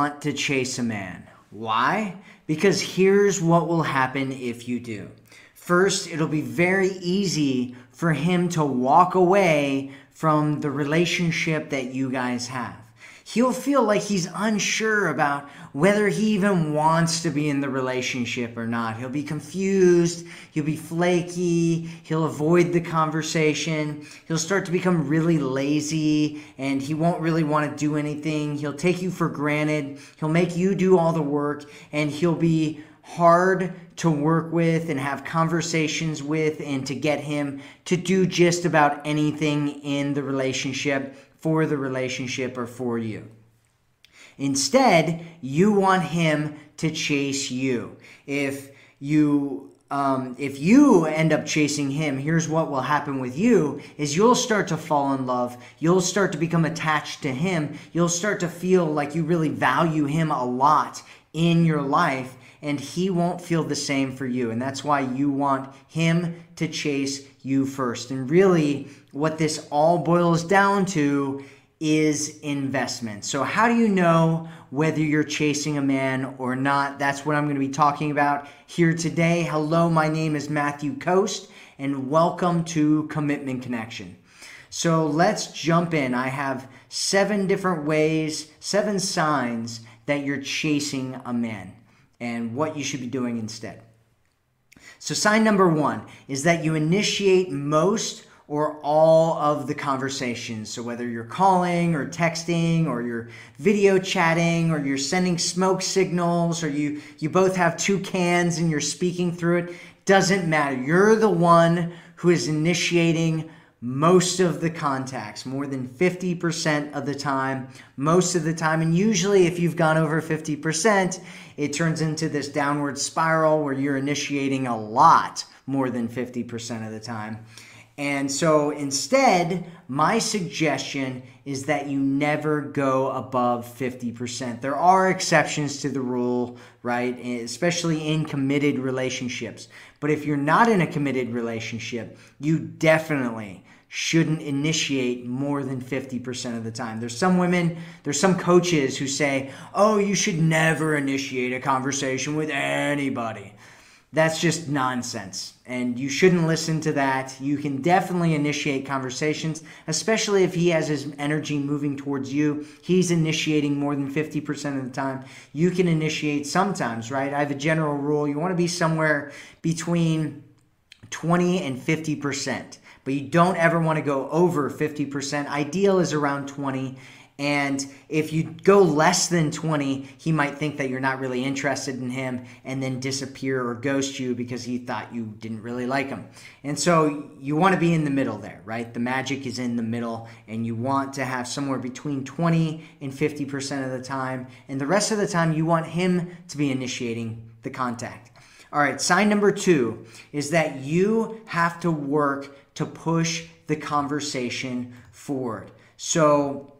Want to chase a man. Why? Because here's what will happen if you do. First, it'll be very easy for him to walk away from the relationship that you guys have he'll feel like he's unsure about whether he even wants to be in the relationship or not. He'll be confused, he'll be flaky, he'll avoid the conversation, he'll start to become really lazy, and he won't really want to do anything. He'll take you for granted, he'll make you do all the work, and he'll be hard to work with and have conversations with and to get him to do just about anything in the relationship for the relationship or for you. Instead, you want him to chase you. If you um, if you end up chasing him, here's what will happen with you is you'll start to fall in love. You'll start to become attached to him. You'll start to feel like you really value him a lot in your life and he won't feel the same for you. And that's why you want him to chase you first. And really, what this all boils down to is investment. So, how do you know whether you're chasing a man or not? That's what I'm going to be talking about here today. Hello, my name is Matthew Coast, and welcome to Commitment Connection. So, let's jump in. I have seven different ways, seven signs that you're chasing a man and what you should be doing instead. So, sign number one is that you initiate most or all of the conversations. So, whether you're calling or texting or you're video chatting or you're sending smoke signals or you, you both have two cans and you're speaking through it, doesn't matter. You're the one who is initiating most of the contacts, more than 50% of the time, most of the time. And usually, if you've gone over 50%, it turns into this downward spiral where you're initiating a lot more than 50% of the time. And so instead, my suggestion is that you never go above 50%. There are exceptions to the rule, right? Especially in committed relationships. But if you're not in a committed relationship, you definitely shouldn't initiate more than 50% of the time. There's some women, there's some coaches who say, oh, you should never initiate a conversation with anybody. That's just nonsense. And you shouldn't listen to that. You can definitely initiate conversations, especially if he has his energy moving towards you. He's initiating more than 50% of the time. You can initiate sometimes, right? I have a general rule. You want to be somewhere between 20 and 50% but you don't ever want to go over 50%. Ideal is around 20. And if you go less than 20, he might think that you're not really interested in him and then disappear or ghost you because he thought you didn't really like him. And so you want to be in the middle there, right? The magic is in the middle, and you want to have somewhere between 20 and 50% of the time. And the rest of the time, you want him to be initiating the contact. All right, sign number two is that you have to work to push the conversation forward. So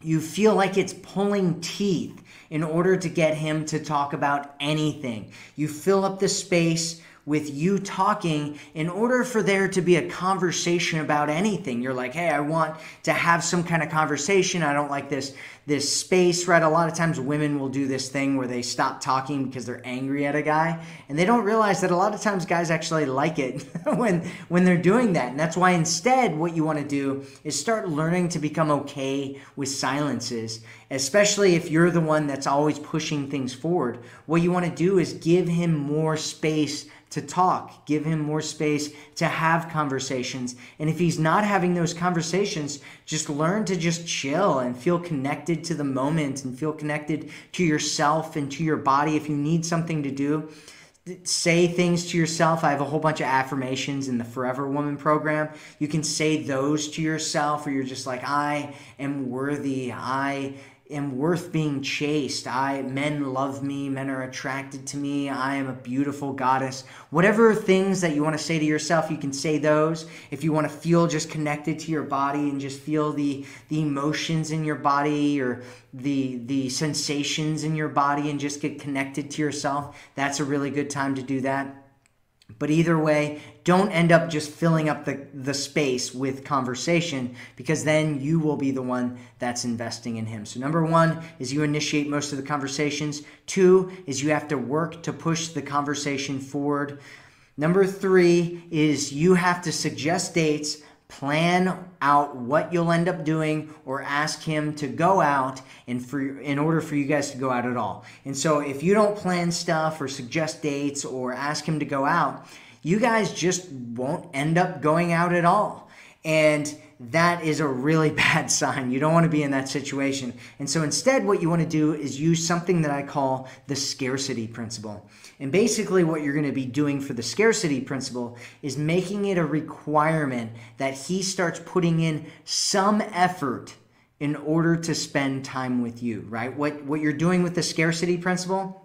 you feel like it's pulling teeth in order to get him to talk about anything. You fill up the space with you talking in order for there to be a conversation about anything. You're like, hey, I want to have some kind of conversation. I don't like this this space, right? A lot of times women will do this thing where they stop talking because they're angry at a guy, and they don't realize that a lot of times guys actually like it when when they're doing that. And that's why instead what you want to do is start learning to become okay with silences, especially if you're the one that's always pushing things forward. What you want to do is give him more space to talk, give him more space to have conversations. And if he's not having those conversations, just learn to just chill and feel connected to the moment and feel connected to yourself and to your body. If you need something to do, say things to yourself. I have a whole bunch of affirmations in the Forever Woman program. You can say those to yourself, or you're just like, I am worthy. I am worth being chased. I men love me, men are attracted to me. I am a beautiful goddess. Whatever things that you want to say to yourself, you can say those. If you want to feel just connected to your body and just feel the the emotions in your body or the the sensations in your body and just get connected to yourself, that's a really good time to do that. But either way, don't end up just filling up the, the space with conversation because then you will be the one that's investing in him. So, number one is you initiate most of the conversations. Two is you have to work to push the conversation forward. Number three is you have to suggest dates, plan out what you'll end up doing, or ask him to go out and for, in order for you guys to go out at all. And so, if you don't plan stuff or suggest dates or ask him to go out, you guys just won't end up going out at all. And that is a really bad sign. You don't want to be in that situation. And so instead, what you want to do is use something that I call the scarcity principle. And basically, what you're going to be doing for the scarcity principle is making it a requirement that he starts putting in some effort in order to spend time with you, right? What, what you're doing with the scarcity principle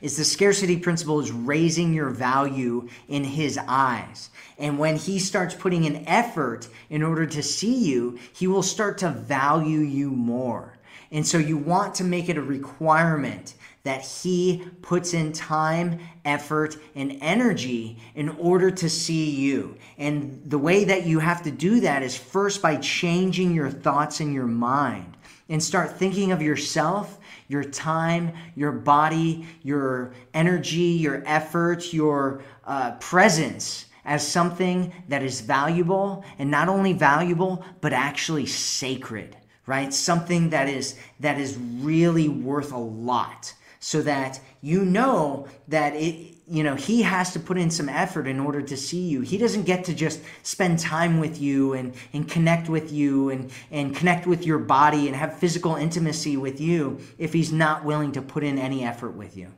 is the scarcity principle is raising your value in his eyes. And when he starts putting an effort in order to see you, he will start to value you more. And so you want to make it a requirement that he puts in time, effort, and energy in order to see you. And the way that you have to do that is first by changing your thoughts in your mind and start thinking of yourself your time, your body, your energy, your effort, your uh, presence as something that is valuable and not only valuable, but actually sacred, right? Something that is, that is really worth a lot so that you know that it, you know he has to put in some effort in order to see you. He doesn't get to just spend time with you and and connect with you and and connect with your body and have physical intimacy with you if he's not willing to put in any effort with you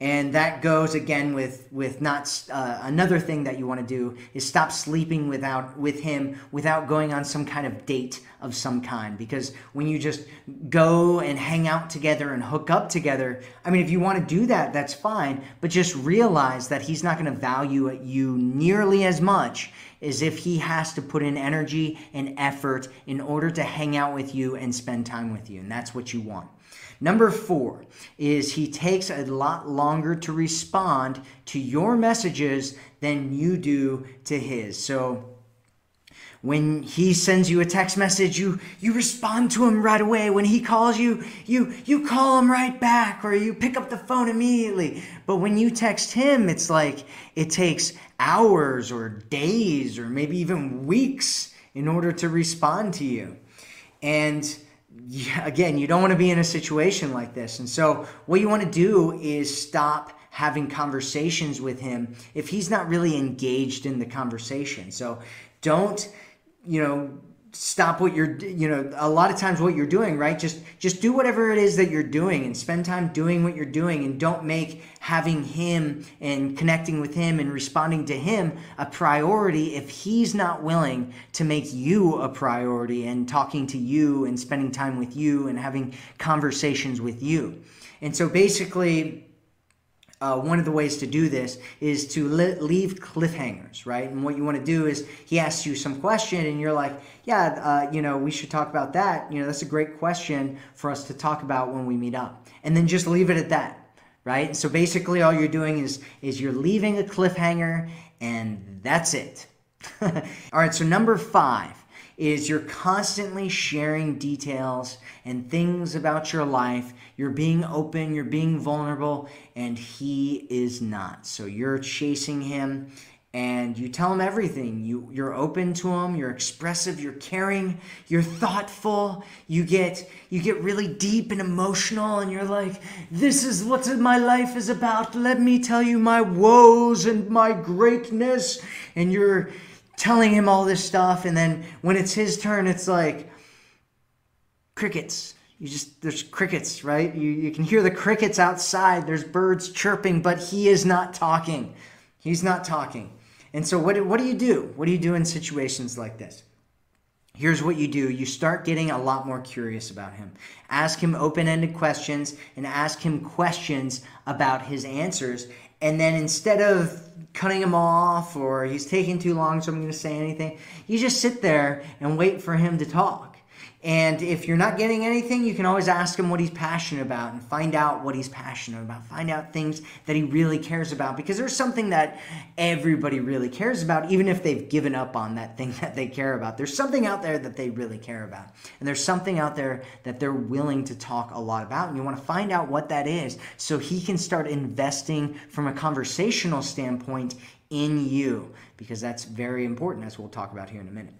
and that goes again with with not uh, another thing that you want to do is stop sleeping without with him without going on some kind of date of some kind. Because when you just go and hang out together and hook up together i mean if you want to do that that's fine. But just realize that he's not going to value you nearly as much as if he has to put in energy and effort in order to hang out with you and spend time with you. And that's what you want Number four is he takes a lot longer to respond to your messages than you do to his. So when he sends you a text message, you you respond to him right away. When he calls you, you you call him right back or you pick up the phone immediately. But when you text him, it's like it takes hours or days or maybe even weeks in order to respond to you. And again, you don't want to be in a situation like this. And so, what you want to do is stop having conversations with him if he's not really engaged in the conversation. So, don't, you know, stop what you're you know a lot of times what you're doing right? Just just do whatever it is that you're doing and spend time doing what you're doing and don't make having him and connecting with him and responding to him a priority if he's not willing to make you a priority and talking to you and spending time with you and having conversations with you. And so basically uh, one of the ways to do this is to li- leave cliffhangers, right? And what you want to do is he asks you some question, and you're like, "Yeah, uh, you know, we should talk about that. You know, that's a great question for us to talk about when we meet up." And then just leave it at that, right? So basically, all you're doing is is you're leaving a cliffhanger, and that's it. all right. So number five is you're constantly sharing details and things about your life. You're being open, you're being vulnerable, and he is not. So you're chasing him and you tell him everything. You you're open to him, you're expressive, you're caring, you're thoughtful. You get you get really deep and emotional and you're like, "This is what my life is about. Let me tell you my woes and my greatness." And you're telling him all this stuff and then when it's his turn it's like crickets. You just there's crickets right? You, you can hear the crickets outside. There's birds chirping but he is not talking. He's not talking. And so what, what do you do? What do you do in situations like this? Here's what you do. You start getting a lot more curious about him. Ask him open ended questions and ask him questions about his answers. And then instead of cutting him off or he's taking too long, so I'm going to say anything, you just sit there and wait for him to talk. And if you're not getting anything, you can always ask him what he's passionate about and find out what he's passionate about. Find out things that he really cares about because there's something that everybody really cares about, even if they've given up on that thing that they care about. There's something out there that they really care about. And there's something out there that they're willing to talk a lot about. And you want to find out what that is so he can start investing from a conversational standpoint in you because that's very important, as we'll talk about here in a minute.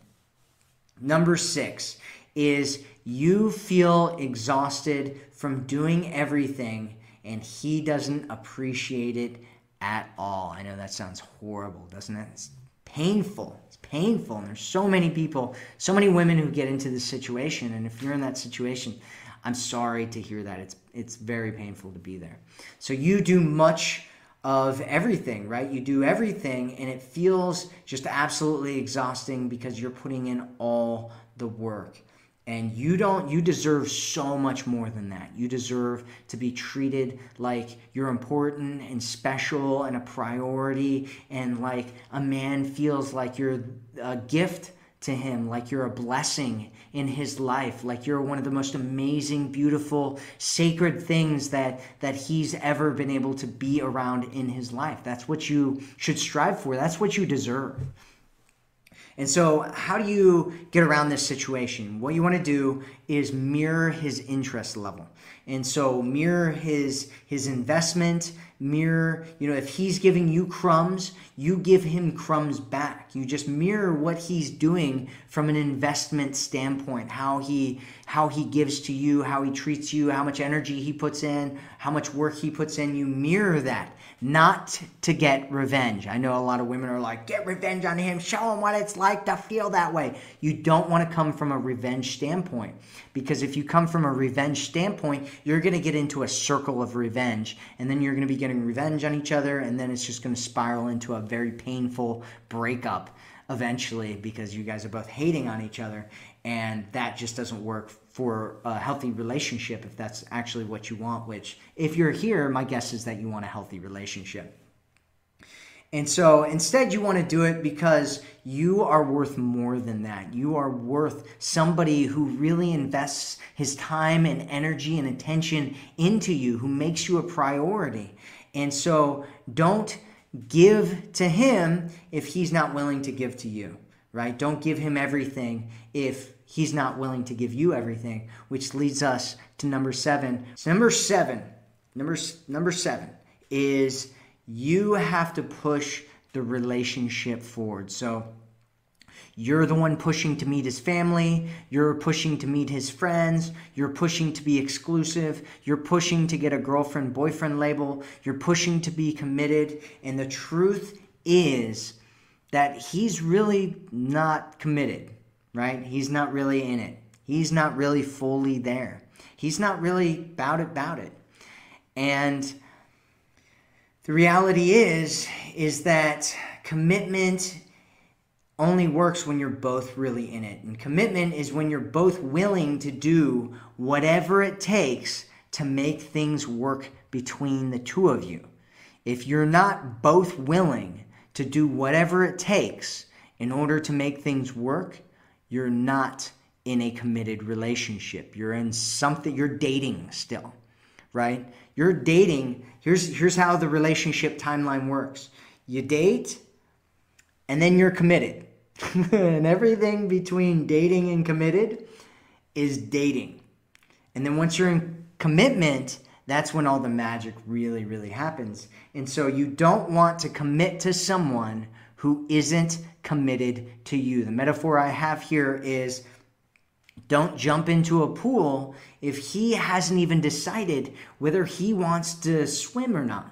Number six is you feel exhausted from doing everything and he doesn't appreciate it at all. I know that sounds horrible, doesn't it? It's painful. It's painful. And there's so many people, so many women who get into this situation. And if you're in that situation, I'm sorry to hear that. It's it's very painful to be there. So you do much of everything, right? You do everything and it feels just absolutely exhausting because you're putting in all the work. And you don't, you deserve so much more than that. You deserve to be treated like you're important and special and a priority, and like a man feels like you're a gift to him, like you're a blessing in his life, like you're one of the most amazing, beautiful, sacred things that, that he's ever been able to be around in his life. That's what you should strive for, that's what you deserve. And so, how do you get around this situation? What you want to do is mirror his interest level. And so, mirror his his investment, mirror, you know, if he's giving you crumbs, you give him crumbs back. You just mirror what he's doing from an investment standpoint, how he how he gives to you, how he treats you, how much energy he puts in, how much work he puts in. You mirror that not to get revenge. I know a lot of women are like, get revenge on him, show him what it's like to feel that way. You don't want to come from a revenge standpoint because if you come from a revenge standpoint, you're going to get into a circle of revenge and then you're going to be getting revenge on each other and then it's just going to spiral into a very painful breakup eventually because you guys are both hating on each other and that just doesn't work for a healthy relationship if that's actually what you want which if you're here my guess is that you want a healthy relationship. And so instead you want to do it because you are worth more than that. You are worth somebody who really invests his time and energy and attention into you who makes you a priority. And so don't give to him if he's not willing to give to you, right? Don't give him everything if he's not willing to give you everything, which leads us to number seven. So number seven, number, number seven is you have to push the relationship forward. So you're the one pushing to meet his family. You're pushing to meet his friends. You're pushing to be exclusive. You're pushing to get a girlfriend boyfriend label. You're pushing to be committed. And the truth is that he's really not committed, right? He's not really in it. He's not really fully there. He's not really about it, about it. And the reality is, is that commitment only works when you're both really in it. And commitment is when you're both willing to do whatever it takes to make things work between the two of you. If you're not both willing to do whatever it takes in order to make things work, you're not in a committed relationship. You're in something, you're dating still, right? You're dating. Here's, here's how the relationship timeline works you date, and then you're committed. and everything between dating and committed is dating. And then once you're in commitment, that's when all the magic really, really happens. And so you don't want to commit to someone who isn't committed to you. The metaphor I have here is don't jump into a pool if he hasn't even decided whether he wants to swim or not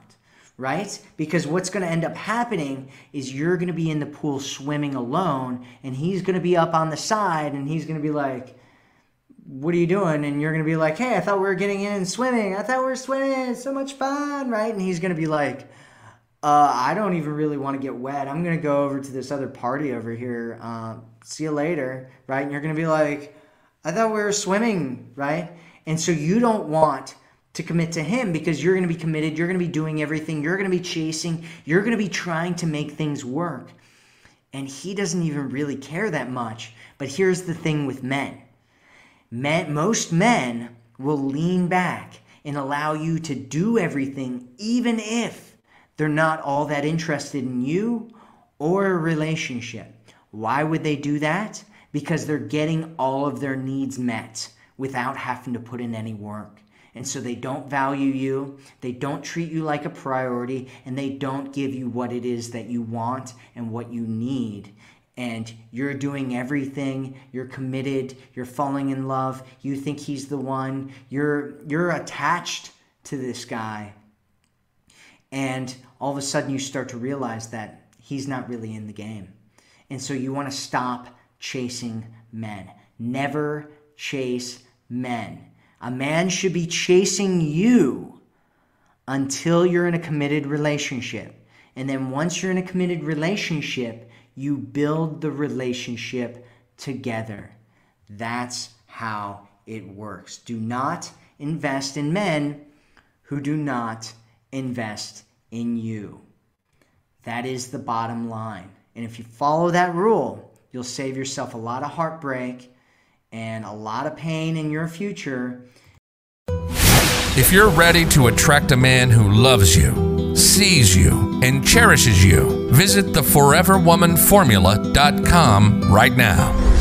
right? Because what's going to end up happening is you're going to be in the pool swimming alone, and he's going to be up on the side, and he's going to be like, what are you doing? And you're going to be like, hey, I thought we were getting in and swimming. I thought we were swimming. It's so much fun, right? And he's going to be like, uh, I don't even really want to get wet. I'm going to go over to this other party over here. Uh, see you later, right? And you're going to be like, I thought we were swimming, right? And so you don't want to commit to him because you're going to be committed. You're going to be doing everything. You're going to be chasing. You're going to be trying to make things work. And he doesn't even really care that much. But here's the thing with men men most men will lean back and allow you to do everything, even if they're not all that interested in you or a relationship. Why would they do that? Because they're getting all of their needs met without having to put in any work. And so they don't value you, they don't treat you like a priority, and they don't give you what it is that you want and what you need. And you're doing everything, you're committed, you're falling in love, you think he's the one, you're you're attached to this guy. And all of a sudden you start to realize that he's not really in the game. And so you want to stop chasing men. Never chase men. A man should be chasing you until you're in a committed relationship. And then once you're in a committed relationship, you build the relationship together. That's how it works. Do not invest in men who do not invest in you. That is the bottom line. And if you follow that rule, you'll save yourself a lot of heartbreak and a lot of pain in your future. If you're ready to attract a man who loves you, sees you, and cherishes you, visit theforeverwomanformula.com right now.